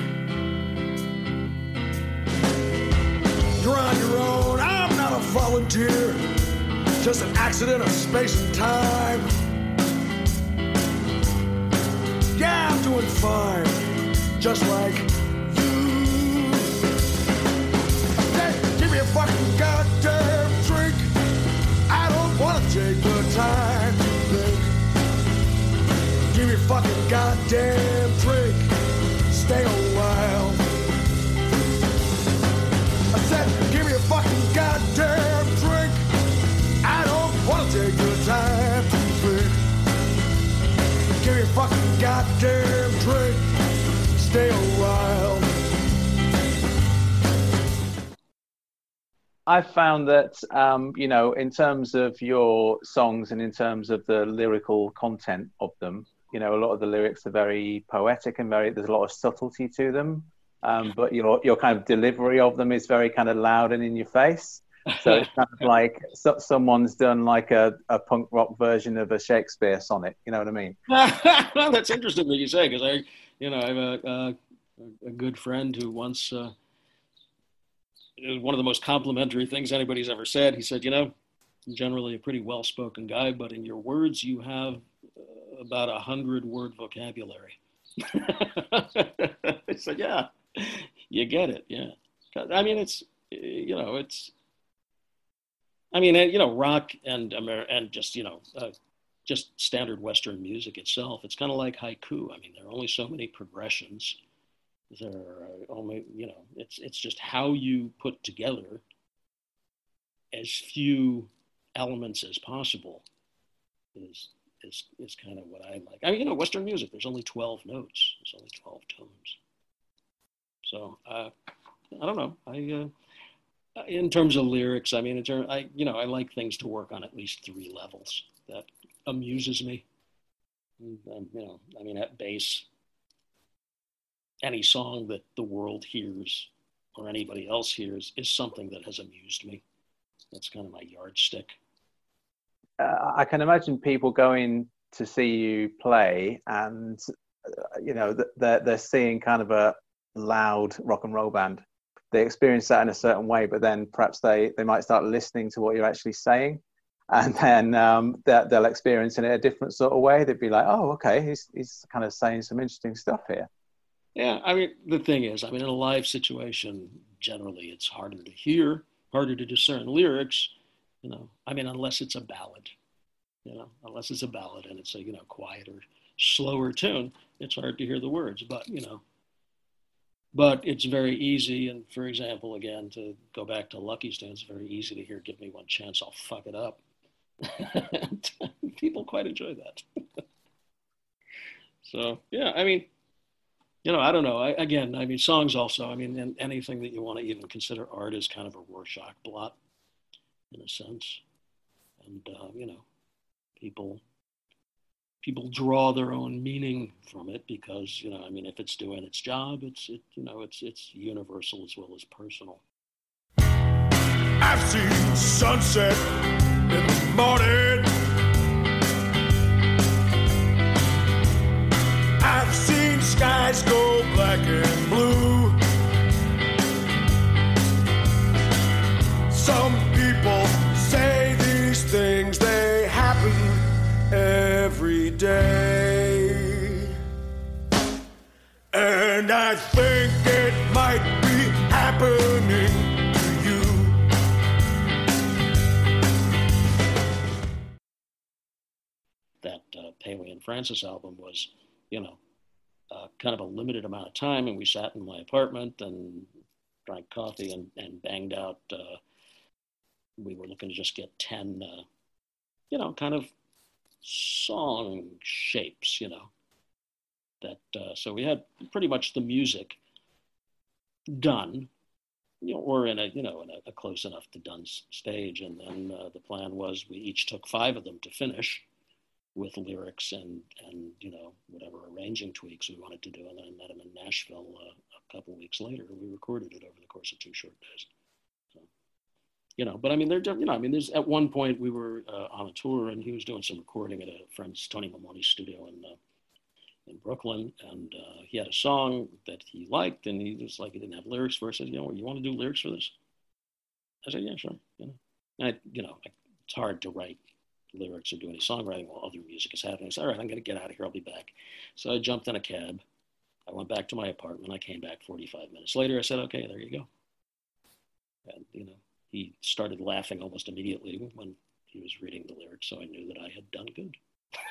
You're on your own, I'm not a volunteer. Just an accident of space and time. Yeah, I'm doing fine, just like fucking goddamn prick. Stay a while. I said, give me a fucking goddamn drink. I don't wanna take your time to drink. Give me a fucking goddamn drink. Stay a while. I found that um, you know, in terms of your songs and in terms of the lyrical content of them, you know, a lot of the lyrics are very poetic and very. There's a lot of subtlety to them, um, but your your kind of delivery of them is very kind of loud and in your face. So it's kind of like so, someone's done like a, a punk rock version of a Shakespeare sonnet. You know what I mean? well, that's interesting that you say because I, you know, I have a, a, a good friend who once. Uh, one of the most complimentary things anybody's ever said. He said, "You know, generally a pretty well-spoken guy, but in your words, you have about a hundred word vocabulary." Said, "Yeah, you get it. Yeah, I mean, it's you know, it's." I mean, you know, rock and Amer- and just you know, uh, just standard Western music itself. It's kind of like haiku. I mean, there are only so many progressions there are only you know it's it's just how you put together as few elements as possible is is is kind of what I like. I mean, you know, Western music. There's only twelve notes. There's only twelve tones. So uh, I don't know. I uh, in terms of lyrics, I mean, in terms, I you know, I like things to work on at least three levels. That amuses me. Um, you know, I mean, at base, any song that the world hears or anybody else hears is something that has amused me. That's kind of my yardstick. Uh, I can imagine people going to see you play, and uh, you know they're they're seeing kind of a loud rock and roll band. They experience that in a certain way, but then perhaps they they might start listening to what you're actually saying, and then um, they'll experience it in a different sort of way. They'd be like, "Oh, okay, he's he's kind of saying some interesting stuff here." Yeah, I mean, the thing is, I mean, in a live situation, generally it's harder to hear, harder to discern lyrics, you know, I mean, unless it's a ballad, you know, unless it's a ballad and it's a, you know, quieter, slower tune, it's hard to hear the words, but, you know, but it's very easy. And for example, again, to go back to Lucky's Tune, it's very easy to hear, give me one chance, I'll fuck it up. people quite enjoy that. so, yeah, I mean, you know, I don't know. I, again, I mean, songs also. I mean, anything that you want to even consider art is kind of a Rorschach blot, in a sense. And uh, you know, people people draw their own meaning from it because you know, I mean, if it's doing its job, it's it you know, it's it's universal as well as personal. I've seen sunset in the morning. I've seen skies go black and blue. Some I think it might be happening to you. That uh, Paley and Francis album was, you know, uh, kind of a limited amount of time, and we sat in my apartment and drank coffee and, and banged out. Uh, we were looking to just get 10, uh, you know, kind of song shapes, you know. That uh, so we had pretty much the music done, you know, or in a you know in a, a close enough to done stage, and then uh, the plan was we each took five of them to finish, with lyrics and and you know whatever arranging tweaks we wanted to do. And then I met him in Nashville uh, a couple weeks later. and We recorded it over the course of two short days. You know, but I mean, they're you know, I mean, there's at one point we were uh, on a tour and he was doing some recording at a friend's Tony Maimone's studio in uh, in Brooklyn, and uh, he had a song that he liked, and he was like, he didn't have lyrics for it. I said, you know, you want to do lyrics for this? I said, yeah, sure. You know, and I, you know, it's hard to write lyrics or do any songwriting while other music is happening. So, all right, I'm going to get out of here. I'll be back. So I jumped in a cab. I went back to my apartment. I came back 45 minutes later. I said, okay, there you go. And, you know, he started laughing almost immediately when he was reading the lyrics. So I knew that I had done good.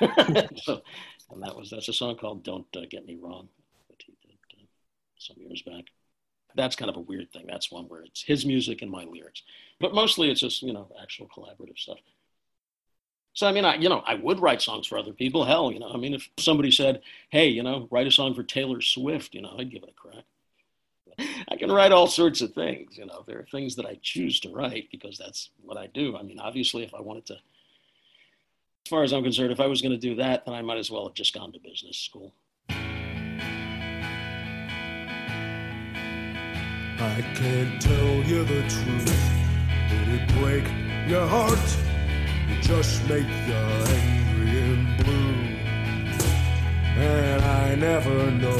so, and that was, that's a song called Don't uh, Get Me Wrong that he did uh, some years back. That's kind of a weird thing. That's one where it's his music and my lyrics. But mostly it's just, you know, actual collaborative stuff. So I mean, I you know, I would write songs for other people. Hell, you know, I mean, if somebody said, "Hey, you know, write a song for Taylor Swift," you know, I'd give it a crack. I can write all sorts of things. You know, there are things that I choose to write because that's what I do. I mean, obviously, if I wanted to, far as I'm concerned, if I was going to do that, then I might as well have just gone to business school. I can't tell you the truth. Did it break your heart? It just make you angry and blue. And I never know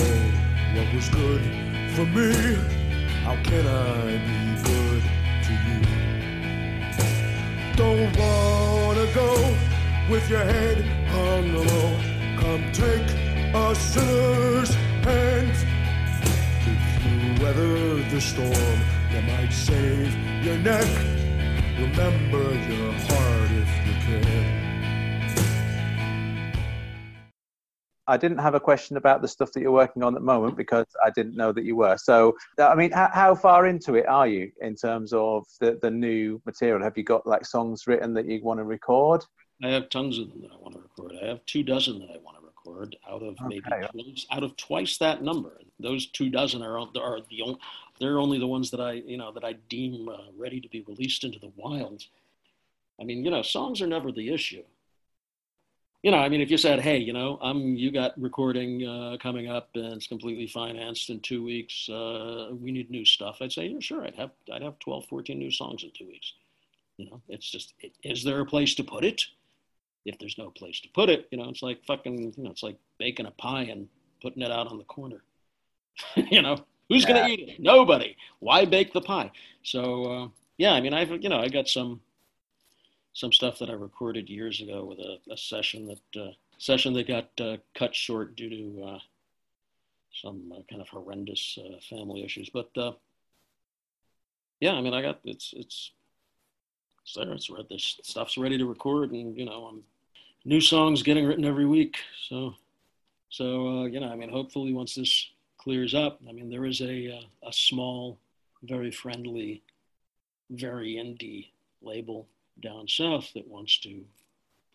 what was good for me. How can I be good to you? Don't wanna go with your head on the low. Come take a sinner's hand. If you weather the storm, you might save your neck. Remember your heart if you can. I didn't have a question about the stuff that you're working on at the moment because I didn't know that you were. So, uh, I mean, how, how far into it are you in terms of the, the new material? Have you got like songs written that you want to record? I have tons of them that I want to record. I have two dozen that I want to record out of maybe Okay. twice, out of twice that number. Those two dozen are are the only they're only the ones that I you know that I deem uh, ready to be released into the wild. I mean, you know, songs are never the issue. You know, I mean, if you said, "Hey, you know, I'm you got recording uh, coming up and it's completely financed in two weeks. Uh, we need new stuff," I'd say, "Yeah, sure. I'd have I'd have 12, 14 new songs in two weeks." You know, it's just, it, is there a place to put it? If there's no place to put it, you know, it's like fucking, you know, it's like baking a pie and putting it out on the corner. you know, who's going to eat it? Nobody. Why bake the pie? So, uh, yeah, I mean, I've, you know, I got some, some stuff that I recorded years ago with a, a session that, uh, session that got uh, cut short due to uh, some uh, kind of horrendous uh, family issues. But, uh, yeah, I mean, I got, it's, it's, it's there. It's ready. This stuff's ready to record, and you know, I'm new songs getting written every week. So, so uh, you know, I mean, hopefully once this clears up, I mean, there is a uh, a small, very friendly, very indie label down south that wants to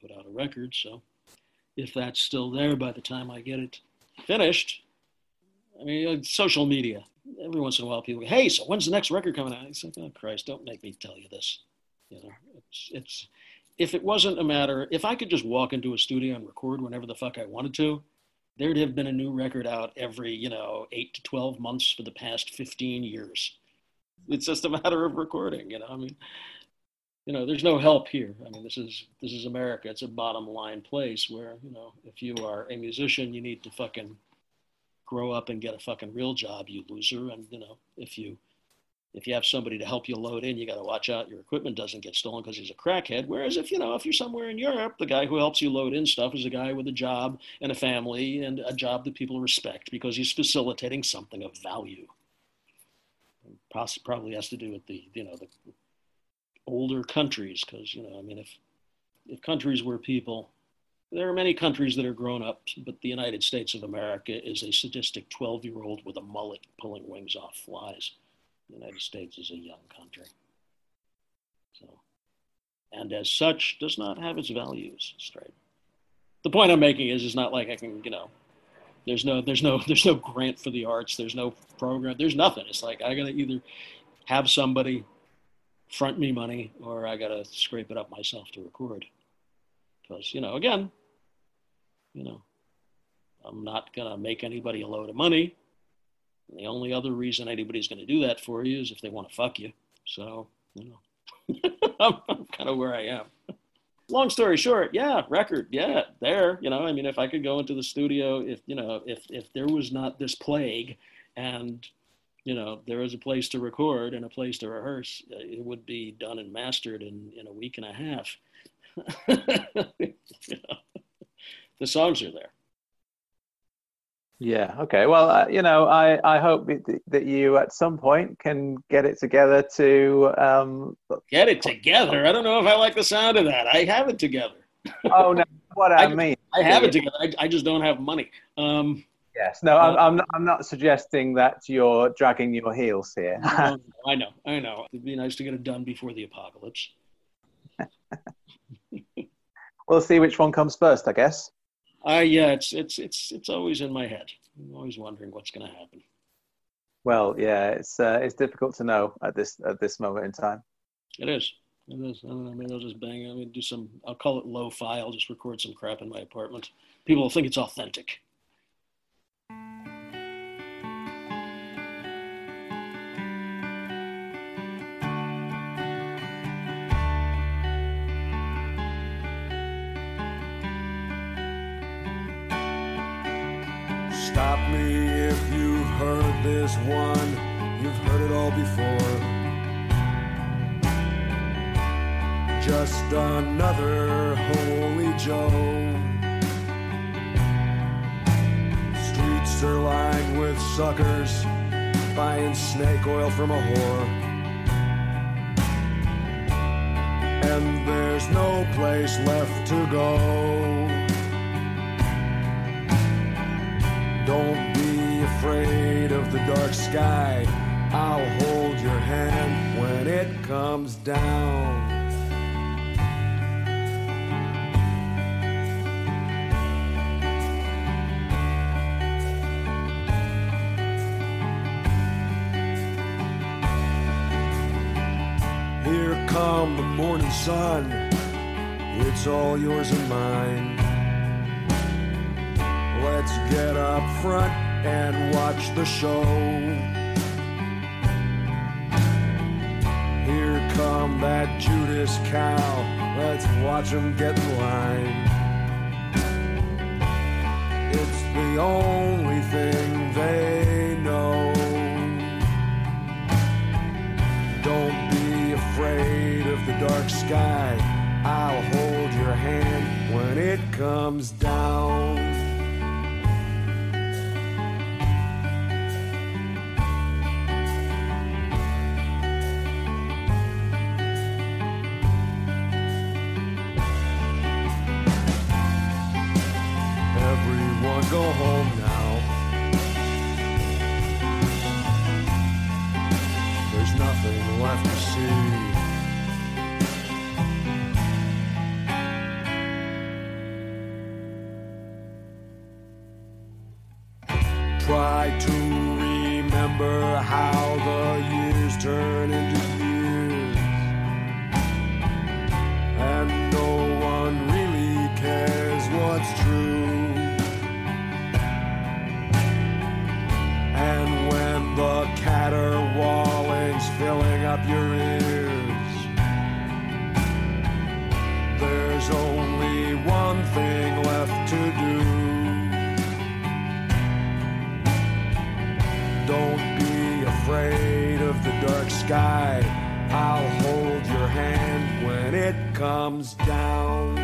put out a record. So, if that's still there by the time I get it finished, I mean, uh, social media. Every once in a while, people go, "Hey, so when's the next record coming out?" It's like, "Oh Christ, don't make me tell you this." You know, it's it's if it wasn't a matter if I could just walk into a studio and record whenever the fuck I wanted to, there'd have been a new record out every, you know, eight to twelve months for the past fifteen years. It's just a matter of recording, you know. I mean, you know, there's no help here. I mean, this is this is America. It's a bottom line place where, you know, if you are a musician, you need to fucking grow up and get a fucking real job, you loser. And you know, if you if you have somebody to help you load in, you got to watch out your equipment doesn't get stolen because he's a crackhead. Whereas if you know if you're somewhere in Europe, the guy who helps you load in stuff is a guy with a job and a family and a job that people respect because he's facilitating something of value. Poss- Probably has to do with the you know the older countries because you know I mean if if countries were people there are many countries that are grown up, but the United States of America is a sadistic 12 year old with a mullet pulling wings off flies. The United States is a young country. So, and as such, does not have its values straight. The point I'm making is, it's not like I can, you know, there's no, there's no, there's no grant for the arts. There's no program. There's nothing. It's like I gotta either have somebody front me money, or I gotta scrape it up myself to record. Because you know, again, you know, I'm not gonna make anybody a load of money. And the only other reason anybody's going to do that for you is if they want to fuck you. So, you know, I'm, I'm kind of where I am. Long story short, yeah, record, yeah, there. You know, I mean, if I could go into the studio, if you know, if if there was not this plague, and you know, there was a place to record and a place to rehearse, uh, it would be done and mastered in in a week and a half. you know, the songs are there. Yeah. Okay. Well, uh, you know, I I hope that- that you at some point can get it together to. Um, Get it together. I don't know if I like the sound of that. I have it together. oh no, what I, I- mean. I have it together. I, I just don't have money. Um, Yes. No, I'm I'm not, I'm not suggesting that you're dragging your heels here. I know, I know. It'd be nice to get it done before the apocalypse. we'll see which one comes first, I guess. Uh, yeah, it's it's it's it's always in my head. I'm always wondering what's going to happen. Well, yeah, it's uh, it's difficult to know at this at this moment in time. It is. It is. I don't know. Maybe I'll just bang. I mean, do some. I'll call it low fi. I'll just record some crap in my apartment. People will think it's authentic. This one. You've heard it all before. Just another Holy Joe. Streets are lined with suckers buying snake oil from a whore. And there's no place left to go. Don't be afraid the dark sky. I'll hold your hand when it comes down. Here come the morning sun. It's all yours and mine. Let's get up front and watch the show. Here come that Judas cow. Let's watch them get in line. It's the only thing they know. Don't be afraid of the dark sky. I'll hold your hand when it comes down. Comes down.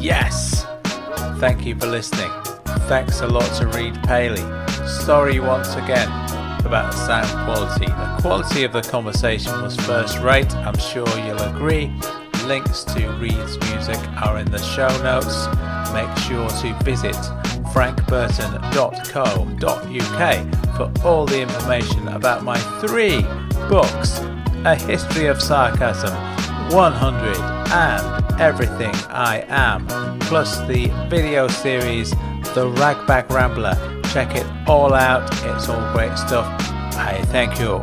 Yes! Thank you for listening. Thanks a lot to Reid Paley. Sorry once again about the sound quality. Quality of the conversation was first rate, I'm sure you'll agree. Links to Reid's music are in the show notes. Make sure to visit frankburton.co.uk for all the information about my three books A History of Sarcasm, 100, and Everything I Am, plus the video series The Ragbag Rambler. Check it all out, it's all great stuff. I thank you.